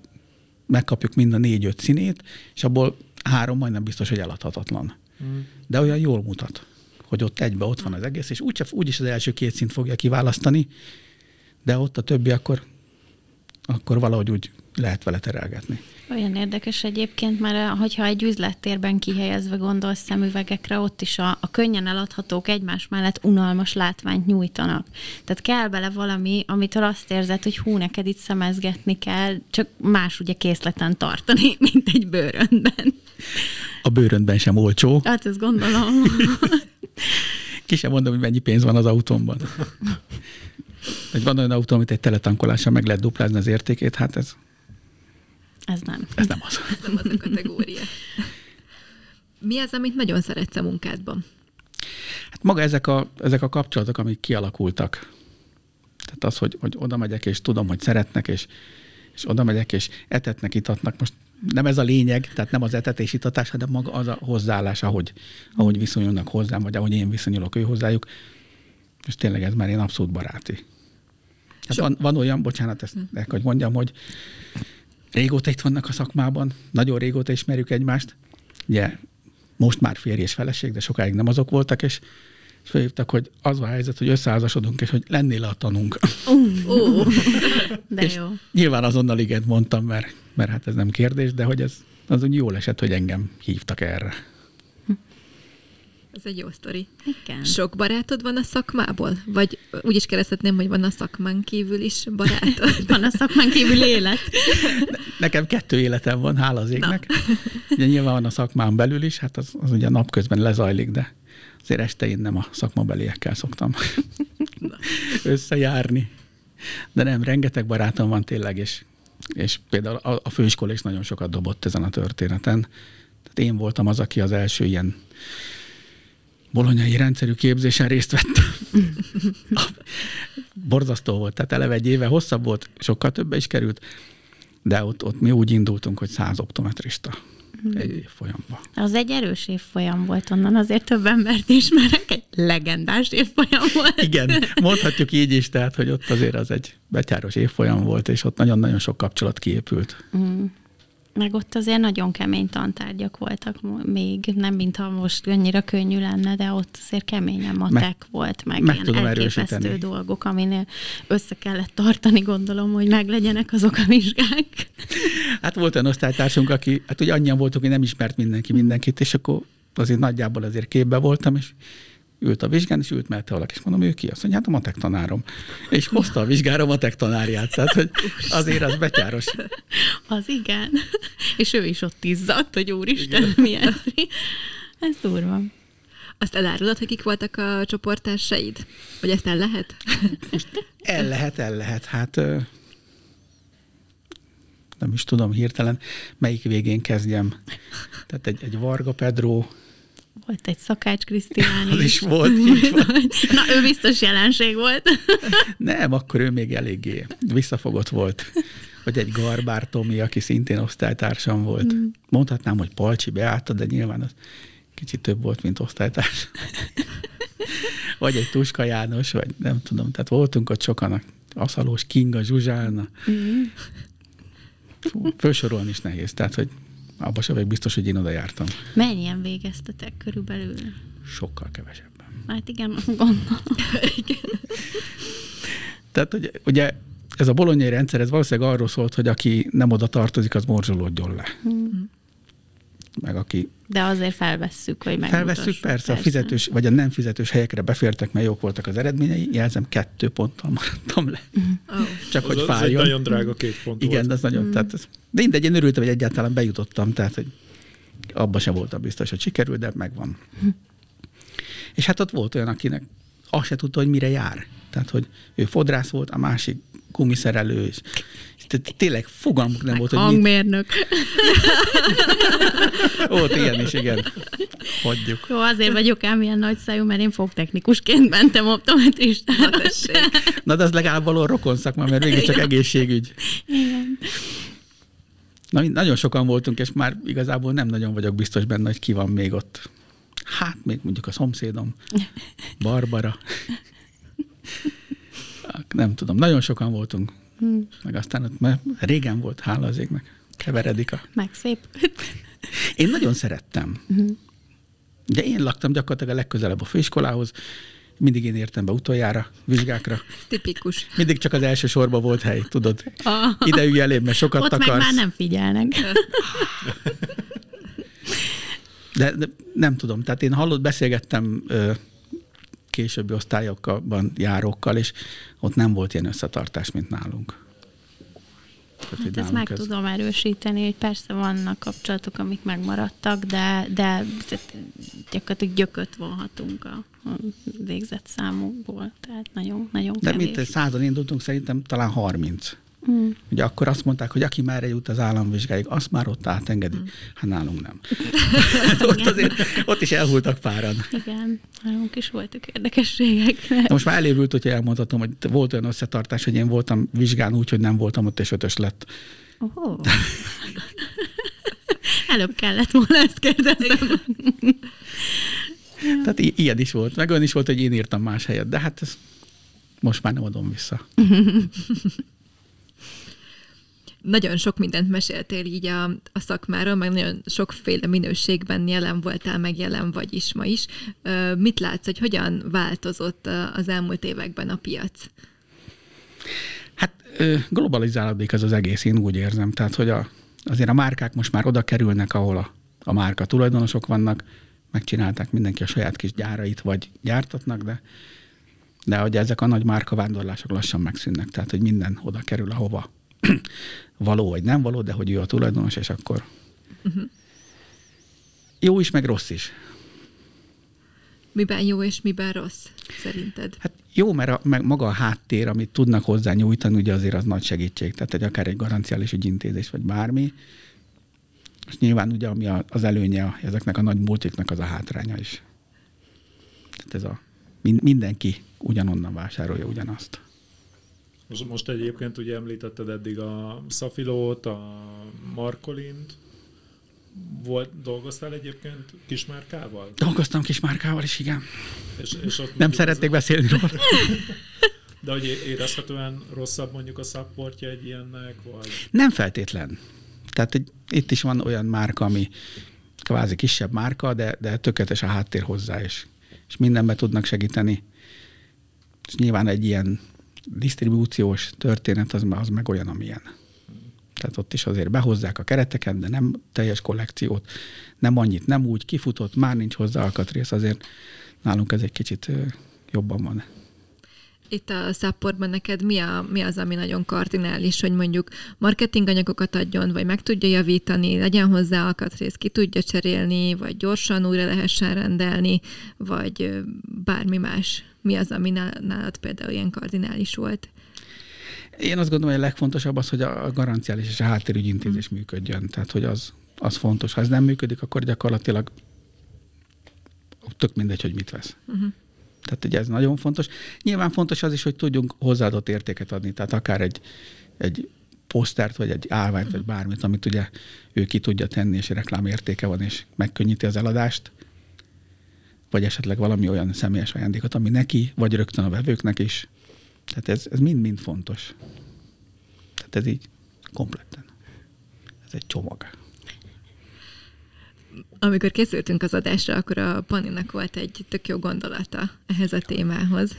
[SPEAKER 2] megkapjuk mind a négy-öt színét, és abból három majdnem biztos, hogy eladhatatlan. De olyan jól mutat, hogy ott egybe ott van az egész, és úgyse, úgyis az első két szint fogja kiválasztani, de ott a többi akkor akkor valahogy úgy lehet vele terelgetni.
[SPEAKER 4] Olyan érdekes egyébként, mert hogyha egy üzlettérben kihelyezve gondolsz szemüvegekre, ott is a, a könnyen eladhatók egymás mellett unalmas látványt nyújtanak. Tehát kell bele valami, amitől azt érzed, hogy hú, neked itt szemezgetni kell, csak más ugye készleten tartani, mint egy bőröndben.
[SPEAKER 2] A bőröndben sem olcsó.
[SPEAKER 4] Hát ezt gondolom.
[SPEAKER 2] Ki sem mondom, hogy mennyi pénz van az autómban. Hogy van olyan autó, amit egy teletankolással meg lehet duplázni az értékét, hát ez,
[SPEAKER 4] Ez nem.
[SPEAKER 2] ez nem az.
[SPEAKER 1] Ez nem az a kategória. Mi az, amit nagyon szeretsz a munkádban?
[SPEAKER 2] Hát maga ezek a, ezek a kapcsolatok, amik kialakultak. Tehát az, hogy, hogy oda megyek, és tudom, hogy szeretnek, és, és oda megyek, és etetnek, itatnak. Most nem ez a lényeg, tehát nem az etetés, itatás, hanem maga az a hozzáállás, ahogy, ahogy viszonyulnak hozzám, vagy ahogy én viszonyulok ő hozzájuk. És tényleg ez már én abszolút baráti. Hát van, van olyan, bocsánat, ezt hogy mondjam, hogy régóta itt vannak a szakmában, nagyon régóta ismerjük egymást. Ugye most már férj és feleség, de sokáig nem azok voltak, és és felhívtak, hogy az a helyzet, hogy összeházasodunk, és hogy lennél a tanunk.
[SPEAKER 1] Ó,
[SPEAKER 4] De
[SPEAKER 2] és
[SPEAKER 4] jó.
[SPEAKER 2] nyilván azonnal igent mondtam, mert, mert hát ez nem kérdés, de hogy ez az úgy jól esett, hogy engem hívtak erre.
[SPEAKER 1] Ez egy jó sztori.
[SPEAKER 4] Igen.
[SPEAKER 1] Sok barátod van a szakmából? Vagy úgy is keresztetném, hogy van a szakmán kívül is barátod?
[SPEAKER 4] Van a szakmán kívül élet.
[SPEAKER 2] Nekem kettő életem van, hála az égnek. Ugye nyilván van a szakmán belül is, hát az, az ugye napközben lezajlik, de azért este én nem a szakmabeliekkel szoktam összejárni. De nem, rengeteg barátom van tényleg, és, és például a, a főiskola is nagyon sokat dobott ezen a történeten. Tehát én voltam az, aki az első ilyen bolonyai rendszerű képzésen részt vettem. Borzasztó volt, tehát eleve egy éve hosszabb volt, sokkal többe is került, de ott, ott mi úgy indultunk, hogy száz optometrista egy év folyamban.
[SPEAKER 4] Az egy erős évfolyam volt onnan, azért több embert ismerek, egy legendás évfolyam volt.
[SPEAKER 2] Igen, mondhatjuk így is, tehát, hogy ott azért az egy betyáros évfolyam volt, és ott nagyon-nagyon sok kapcsolat kiépült.
[SPEAKER 4] Mm. Meg ott azért nagyon kemény tantárgyak voltak még, nem mintha most annyira könnyű lenne, de ott azért keményen matek
[SPEAKER 2] Meg-
[SPEAKER 4] volt, meg,
[SPEAKER 2] meg
[SPEAKER 4] ilyen
[SPEAKER 2] tudom
[SPEAKER 4] elképesztő
[SPEAKER 2] erősíteni.
[SPEAKER 4] dolgok, aminél össze kellett tartani, gondolom, hogy meglegyenek azok a vizsgák.
[SPEAKER 2] Hát volt olyan osztálytársunk, aki, hát ugye annyian voltunk, hogy nem ismert mindenki mindenkit, és akkor azért nagyjából azért képbe voltam, és ült a vizsgán, és ült mellette valaki, és mondom, ő ki? Azt mondja, hát a matek tanárom. És hozta a vizsgára a matek tanárját, tehát hogy azért az betyáros.
[SPEAKER 4] Az igen. És ő is ott izzadt, hogy úristen, mi ez? Ez durva.
[SPEAKER 1] Azt elárulod, hogy kik voltak a csoporttársaid? Vagy ezt el lehet?
[SPEAKER 2] El lehet, el lehet. Hát nem is tudom hirtelen, melyik végén kezdjem. Tehát egy, egy Varga Pedro,
[SPEAKER 4] Volt egy szakács Krisztián
[SPEAKER 2] az is volt, így van.
[SPEAKER 4] Na, ő biztos jelenség volt.
[SPEAKER 2] Nem, akkor ő még eléggé visszafogott volt. Vagy egy Garbár Tomi, aki szintén osztálytársam volt. Mondhatnám, hogy Palcsi Beáta, de nyilván az kicsit több volt, mint osztálytárs. Vagy egy Tuska János, vagy nem tudom. Tehát voltunk ott sokan, Aszalós Kinga, Zsuzsána. Fú, Fölsorolni is nehéz, tehát, hogy abban sem vagyok biztos, hogy én oda jártam.
[SPEAKER 4] Mennyien végeztetek körülbelül?
[SPEAKER 2] Sokkal kevesebben.
[SPEAKER 4] Hát igen, gondolom.
[SPEAKER 2] Tehát ugye, ugye ez a bolonyai rendszer, ez valószínűleg arról szólt, hogy aki nem oda tartozik, az morzsolódjon le. Meg aki
[SPEAKER 4] De azért felvesszük, hogy meg.
[SPEAKER 2] felvesszük, persze, a fizetős, vagy a nem fizetős helyekre befértek, mert jók voltak az eredményei, jelzem, kettő ponttal maradtam le.
[SPEAKER 1] Oh.
[SPEAKER 2] Csak hogy
[SPEAKER 3] Az, az egy
[SPEAKER 2] fájjon.
[SPEAKER 3] nagyon drága két pont
[SPEAKER 2] Igen,
[SPEAKER 3] volt.
[SPEAKER 2] az nagyon, mm. tehát de mindegy, én örültem, hogy egyáltalán bejutottam, tehát hogy abba sem voltam biztos, hogy sikerül, de megvan. És hát ott volt olyan, akinek azt se tudta, hogy mire jár. Tehát, hogy ő fodrász volt, a másik gumiszerelő, és tehát tényleg fogalmuk nem volt, hogy
[SPEAKER 4] hangmérnök.
[SPEAKER 2] volt ilyen is, igen. Hagyjuk.
[SPEAKER 4] Jó, azért vagyok ám ilyen nagy szájú, mert én fogtechnikusként mentem optometristára.
[SPEAKER 1] Na.
[SPEAKER 2] Na, de az legalább való rokon szakma, mert végig csak egészségügy.
[SPEAKER 4] Igen.
[SPEAKER 2] Na, nagyon sokan voltunk, és már igazából nem nagyon vagyok biztos benne, hogy ki van még ott. Hát, még mondjuk a szomszédom, Barbara. Nem tudom, nagyon sokan voltunk. Meg aztán ott, mert régen volt, hála az égnek, keveredik a...
[SPEAKER 4] Meg szép.
[SPEAKER 2] Én nagyon szerettem. De én laktam gyakorlatilag a legközelebb a főiskolához, mindig én értem be utoljára, vizsgákra.
[SPEAKER 1] Tipikus.
[SPEAKER 2] Mindig csak az első sorban volt hely, tudod?
[SPEAKER 4] Ah.
[SPEAKER 2] Ide ülj elém, mert sokat
[SPEAKER 4] Ott
[SPEAKER 2] takarsz.
[SPEAKER 4] meg már nem figyelnek.
[SPEAKER 2] De, de nem tudom, tehát én hallott, beszélgettem ö, későbbi osztályokban járókkal, és ott nem volt ilyen összetartás, mint nálunk. Tehát,
[SPEAKER 4] Hát ezt meg tudom erősíteni, hogy persze vannak kapcsolatok, amik megmaradtak, de, de gyakorlatilag gyököt vonhatunk a, a végzett számokból. Tehát nagyon, nagyon
[SPEAKER 2] De
[SPEAKER 4] kevés.
[SPEAKER 2] mit százan indultunk, szerintem talán 30.
[SPEAKER 4] Mm.
[SPEAKER 2] Ugye akkor azt mondták, hogy aki merre jut az államvizsgáig, azt már ott átengedi.
[SPEAKER 4] Hmm.
[SPEAKER 2] Hát nálunk nem. Ott, azért, ott is elhultak páran.
[SPEAKER 4] Igen, nálunk is voltak érdekességek.
[SPEAKER 2] De most már elévült, hogyha elmondhatom, hogy volt olyan összetartás, hogy én voltam vizsgán úgy, hogy nem voltam ott, és ötös lett.
[SPEAKER 4] Oh. Előbb kellett volna ezt kérdeznem.
[SPEAKER 2] Tehát i- ilyen is volt. Meg olyan is volt, hogy én írtam más helyet, de hát ez most már nem adom vissza.
[SPEAKER 1] Nagyon sok mindent meséltél így a, a szakmáról, meg nagyon sokféle minőségben jelen voltál, meg jelen vagy is ma is. Mit látsz, hogy hogyan változott az elmúlt években a piac?
[SPEAKER 2] Hát globalizálódik ez az egész, én úgy érzem. Tehát, hogy a, azért a márkák most már oda kerülnek, ahol a, a márka tulajdonosok vannak, megcsinálták mindenki a saját kis gyárait, vagy gyártatnak, de de hogy ezek a nagy márkavándorlások lassan megszűnnek, tehát hogy minden oda kerül, ahova való vagy nem való, de hogy ő a tulajdonos, és akkor uh-huh. jó is, meg rossz is.
[SPEAKER 1] Miben jó és miben rossz, szerinted?
[SPEAKER 2] Hát jó, mert a, meg maga a háttér, amit tudnak hozzá nyújtani, ugye azért az nagy segítség. Tehát egy akár egy garanciális ügyintézés, vagy bármi. És nyilván ugye ami a, az előnye ezeknek a nagy multiknak az a hátránya is. Tehát ez a min, mindenki ugyanonnan vásárolja ugyanazt.
[SPEAKER 3] Most, most egyébként ugye említetted eddig a Szafilót, a Markolint. Volt, dolgoztál egyébként kismárkával?
[SPEAKER 2] Dolgoztam kis márkával is, igen.
[SPEAKER 3] És, és ott
[SPEAKER 2] Nem
[SPEAKER 3] mondjuk
[SPEAKER 2] szerették beszélni róla.
[SPEAKER 3] Az, de hogy érezhetően rosszabb mondjuk a szapportja egy ilyennek, vagy...
[SPEAKER 2] Nem feltétlen. Tehát egy, itt is van olyan márka, ami kvázi kisebb márka, de, de tökéletes a háttér hozzá, és, és mindenben tudnak segíteni. És nyilván egy ilyen disztribúciós történet az, az meg olyan, amilyen. Tehát ott is azért behozzák a kereteket, de nem teljes kollekciót, nem annyit, nem úgy, kifutott, már nincs hozzá alkatrész, azért nálunk ez egy kicsit jobban van.
[SPEAKER 1] Itt a Supportban neked mi, a, mi az, ami nagyon kardinális, hogy mondjuk marketinganyagokat adjon, vagy meg tudja javítani, legyen hozzá alkatrész, ki tudja cserélni, vagy gyorsan újra lehessen rendelni, vagy bármi más. Mi az, ami ná- nálad például ilyen kardinális volt?
[SPEAKER 2] Én azt gondolom, hogy a legfontosabb az, hogy a garanciális és a háttérügyintézés működjön. Tehát, hogy az, az fontos. Ha ez nem működik, akkor gyakorlatilag tök mindegy, hogy mit vesz. Uh-huh. Tehát ugye ez nagyon fontos. Nyilván fontos az is, hogy tudjunk hozzáadott értéket adni, tehát akár egy, egy posztert, vagy egy állványt, vagy bármit, amit ugye ő ki tudja tenni, és reklám értéke van, és megkönnyíti az eladást, vagy esetleg valami olyan személyes ajándékot, ami neki, vagy rögtön a vevőknek is. Tehát ez, ez mind-mind fontos. Tehát ez így kompletten. Ez egy csomag.
[SPEAKER 1] Amikor készültünk az adásra, akkor a Paninak volt egy tök jó gondolata ehhez a témához.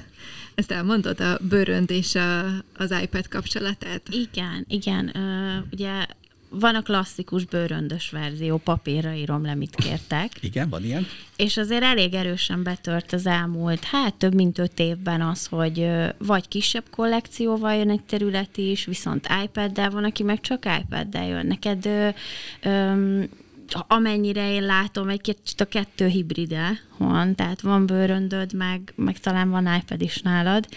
[SPEAKER 1] Ezt elmondod, a bőrönd és a, az iPad kapcsolatát?
[SPEAKER 4] Igen, igen. Ö, ugye van a klasszikus bőröndös verzió, papírra írom le, mit kértek.
[SPEAKER 2] Igen, van ilyen?
[SPEAKER 4] És azért elég erősen betört az elmúlt, hát több mint öt évben az, hogy vagy kisebb kollekcióval jön egy terület is, viszont iPad-del van, aki meg csak iPad-del jön. Neked ö, ö, amennyire én látom, egy kicsit a kettő hibride van, tehát van bőröndöd, meg, meg talán van iPad is nálad.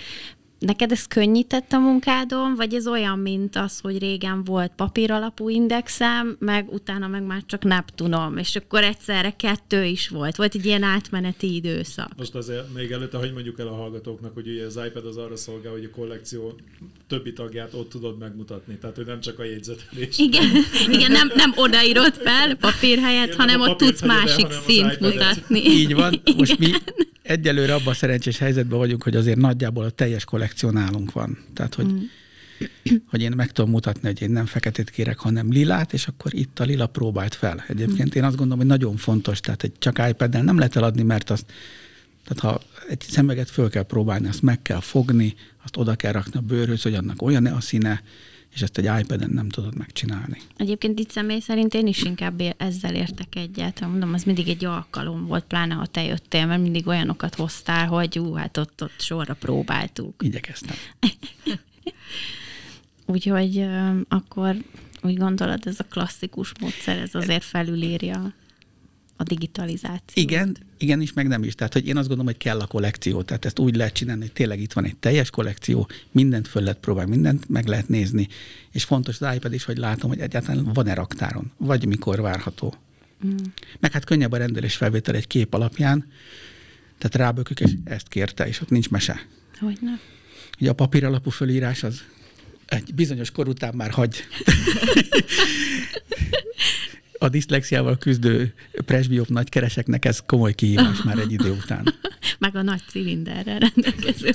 [SPEAKER 4] Neked ez könnyített a munkádon, vagy ez olyan, mint az, hogy régen volt papíralapú indexem, meg utána meg már csak Neptunom, és akkor egyszerre kettő is volt. Volt egy ilyen átmeneti időszak.
[SPEAKER 3] Most azért még előtte, hogy mondjuk el a hallgatóknak, hogy ugye az iPad az arra szolgál, hogy a kollekció többi tagját ott tudod megmutatni. Tehát, hogy nem csak a jegyzetelés.
[SPEAKER 4] Igen, igen nem, nem odaírod fel papír helyett,
[SPEAKER 3] Igen,
[SPEAKER 4] hanem ott tudsz
[SPEAKER 3] el,
[SPEAKER 4] másik
[SPEAKER 3] az
[SPEAKER 4] szint mutatni.
[SPEAKER 2] Így van. Most mi egyelőre abban a szerencsés helyzetben vagyunk, hogy azért nagyjából a teljes kollekció nálunk van. Tehát, hogy, mm. hogy én meg tudom mutatni, hogy én nem feketét kérek, hanem lilát, és akkor itt a lila próbált fel. Egyébként én azt gondolom, hogy nagyon fontos, tehát egy csak iPad-del nem lehet eladni, mert azt Tehát ha egy szemeget föl kell próbálni, azt meg kell fogni, azt oda kell rakni a bőrhöz, hogy annak olyan a színe, és ezt egy iPad-en nem tudod megcsinálni.
[SPEAKER 4] Egyébként itt személy szerint én is inkább ezzel értek egyet. Mondom, az mindig egy alkalom volt, pláne ha te jöttél, mert mindig olyanokat hoztál, hogy ú, hát ott, ott sorra próbáltuk.
[SPEAKER 2] Igyekeztem.
[SPEAKER 4] Úgyhogy akkor úgy gondolod, ez a klasszikus módszer, ez azért felülírja a digitalizációt.
[SPEAKER 2] Igen, igen is, meg nem is. Tehát, hogy én azt gondolom, hogy kell a kollekció. Tehát ezt úgy lehet csinálni, hogy tényleg itt van egy teljes kollekció, mindent föl lehet próbálni, mindent meg lehet nézni. És fontos az iPad is, hogy látom, hogy egyáltalán van-e raktáron, vagy mikor várható. Mm. Meg hát könnyebb a rendelés felvétel egy kép alapján, tehát rábökök, és ezt kérte, és ott nincs mese.
[SPEAKER 4] Hogyne.
[SPEAKER 2] Ugye a papír alapú fölírás az egy bizonyos kor után már hagy. a diszlexiával küzdő presbiop nagykereseknek ez komoly kihívás már egy idő után.
[SPEAKER 4] Meg a nagy cilinderrel rendelkező.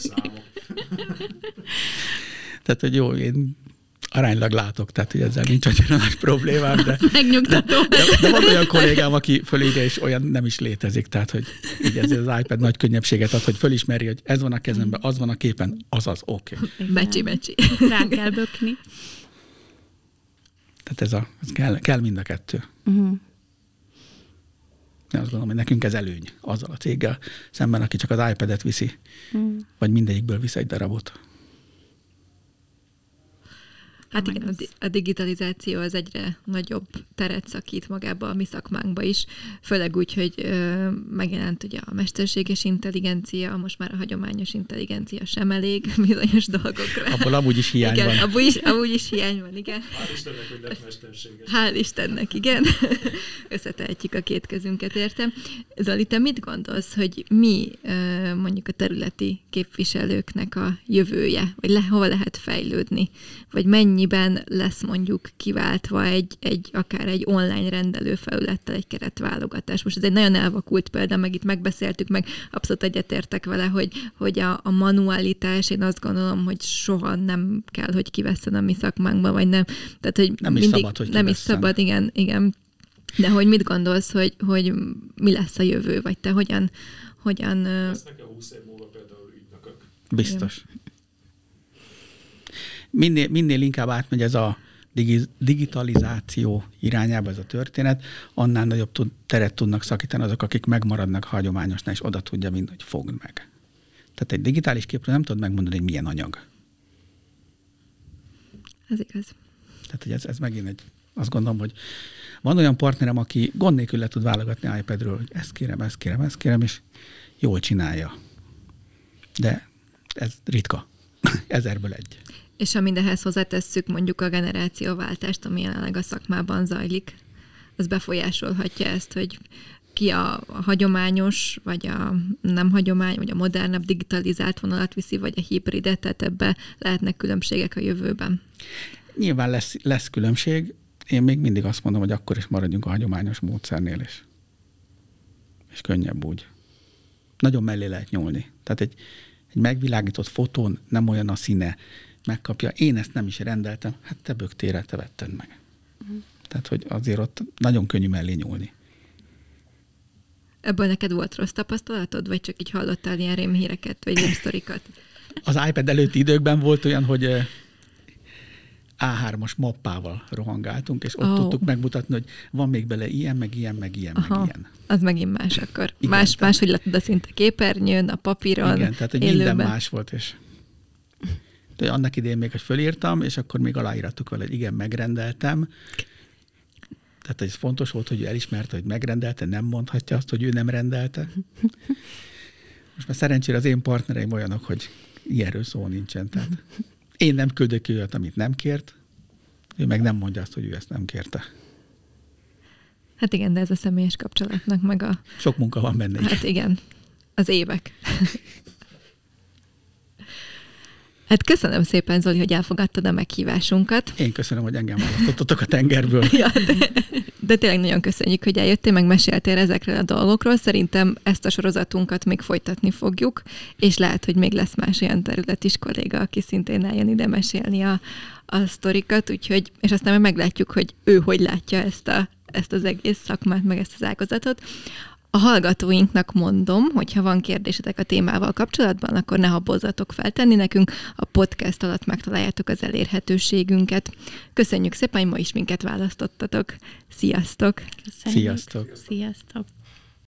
[SPEAKER 2] Tehát, hogy jó, én aránylag látok, tehát hogy ezzel nincs annyira nagy problémám, de,
[SPEAKER 4] Megnyugtató.
[SPEAKER 2] de, de, de van olyan kollégám, aki fölírja, és olyan nem is létezik, tehát hogy így ez az iPad nagy könnyebbséget ad, hogy fölismeri, hogy ez van a kezemben, az van a képen, az az, oké. Okay.
[SPEAKER 1] Becsi, becsi.
[SPEAKER 4] Rá kell bökni.
[SPEAKER 2] Tehát ez, a, ez kell, kell mind a kettő.
[SPEAKER 4] Uh-huh.
[SPEAKER 2] Én azt gondolom, hogy nekünk ez előny azzal a céggel szemben, aki csak az iPad-et viszi, uh-huh. vagy mindegyikből visz egy darabot.
[SPEAKER 1] Hát igen, a, di- a digitalizáció az egyre nagyobb teret szakít magába a mi szakmánkba is, főleg úgy, hogy ö, megjelent ugye a mesterséges intelligencia, most már a hagyományos intelligencia sem elég bizonyos dolgokra.
[SPEAKER 2] Abból amúgy is hiány
[SPEAKER 1] igen,
[SPEAKER 2] van.
[SPEAKER 1] Abból is, amúgy is hiány van, igen.
[SPEAKER 3] Hál' Istennek, hogy lett mesterséges.
[SPEAKER 1] Hál' Istennek, igen. Összetehetjük a két kezünket, értem. Zoli, te mit gondolsz, hogy mi ö, mondjuk a területi képviselőknek a jövője, vagy le, hova lehet fejlődni, vagy mennyi mennyiben lesz mondjuk kiváltva egy, egy akár egy online rendelő felülettel egy keretválogatás. Most ez egy nagyon elvakult példa, meg itt megbeszéltük, meg abszolút egyetértek vele, hogy, hogy a, a manualitás, én azt gondolom, hogy soha nem kell, hogy kiveszem a mi szakmánkba, vagy nem. Tehát, hogy
[SPEAKER 2] nem is
[SPEAKER 1] mindig,
[SPEAKER 2] szabad, hogy
[SPEAKER 1] Nem is
[SPEAKER 2] kivesszen.
[SPEAKER 1] szabad, igen, igen. De hogy mit gondolsz, hogy, hogy mi lesz a jövő, vagy te hogyan, hogyan
[SPEAKER 3] Lesznek-e 20 év múlva például ügynökök?
[SPEAKER 2] Biztos. Minél, minél inkább átmegy ez a digi- digitalizáció irányába ez a történet, annál nagyobb tud, teret tudnak szakítani azok, akik megmaradnak hagyományosnál, és oda tudja mind, hogy fogd meg. Tehát egy digitális képről nem tudod megmondani, hogy milyen anyag.
[SPEAKER 1] Ez igaz.
[SPEAKER 2] Tehát hogy ez, ez megint egy, azt gondolom, hogy van olyan partnerem, aki gond nélkül le tud válogatni iPadről, hogy ezt kérem, ezt kérem, ezt kérem, és jól csinálja. De ez ritka. Ezerből egy.
[SPEAKER 1] És ha mindehhez hozzátesszük mondjuk a generációváltást, ami jelenleg a szakmában zajlik, az befolyásolhatja ezt, hogy ki a, a hagyományos, vagy a nem hagyomány, vagy a modernebb digitalizált vonalat viszi, vagy a hibridet, tehát ebbe lehetnek különbségek a jövőben.
[SPEAKER 2] Nyilván lesz, lesz különbség. Én még mindig azt mondom, hogy akkor is maradjunk a hagyományos módszernél is. És könnyebb úgy. Nagyon mellé lehet nyúlni. Tehát egy, egy megvilágított fotón nem olyan a színe, megkapja. Én ezt nem is rendeltem, hát te bögtére, te vetted meg. Uh-huh. Tehát, hogy azért ott nagyon könnyű mellé nyúlni.
[SPEAKER 1] Ebből neked volt rossz tapasztalatod, vagy csak így hallottál ilyen rémhíreket, vagy rémsztorikat?
[SPEAKER 2] Az iPad előtti időkben volt olyan, hogy eh, A3-as mappával rohangáltunk, és ott oh. tudtuk megmutatni, hogy van még bele ilyen, meg ilyen, meg ilyen,
[SPEAKER 1] Aha,
[SPEAKER 2] meg ilyen.
[SPEAKER 1] az megint más akkor.
[SPEAKER 2] Igen,
[SPEAKER 1] más,
[SPEAKER 2] tehát-
[SPEAKER 1] más, hogy látod a szinte képernyőn, a papíron,
[SPEAKER 2] Igen, tehát hogy
[SPEAKER 1] élőben.
[SPEAKER 2] minden más volt, és de annak idején még, hogy fölírtam, és akkor még aláírattuk vele, hogy igen, megrendeltem. Tehát ez fontos volt, hogy ő elismerte, hogy megrendelte, nem mondhatja azt, hogy ő nem rendelte. Most már szerencsére az én partnereim olyanok, hogy ilyenről szó nincsen. Tehát én nem küldök ki olyat, amit nem kért, ő meg nem mondja azt, hogy ő ezt nem kérte.
[SPEAKER 1] Hát igen, de ez a személyes kapcsolatnak meg a...
[SPEAKER 2] Sok munka van benne.
[SPEAKER 1] Hát igen, az évek. Hát köszönöm szépen, Zoli, hogy elfogadtad a meghívásunkat.
[SPEAKER 2] Én köszönöm, hogy engem választottatok a tengerből.
[SPEAKER 1] Ja, de, de tényleg nagyon köszönjük, hogy eljöttél, meg meséltél ezekről a dolgokról. Szerintem ezt a sorozatunkat még folytatni fogjuk, és lehet, hogy még lesz más olyan terület is kolléga, aki szintén eljön ide mesélni a, a sztorikat, úgyhogy, és aztán majd meglátjuk, hogy ő hogy látja ezt, a, ezt az egész szakmát, meg ezt az ágazatot. A hallgatóinknak mondom, hogy ha van kérdésetek a témával kapcsolatban, akkor ne habozzatok feltenni nekünk, a podcast alatt megtaláljátok az elérhetőségünket. Köszönjük szépen, hogy ma is minket választottatok. Sziasztok!
[SPEAKER 4] Köszönjük.
[SPEAKER 2] Sziasztok!
[SPEAKER 4] Sziasztok!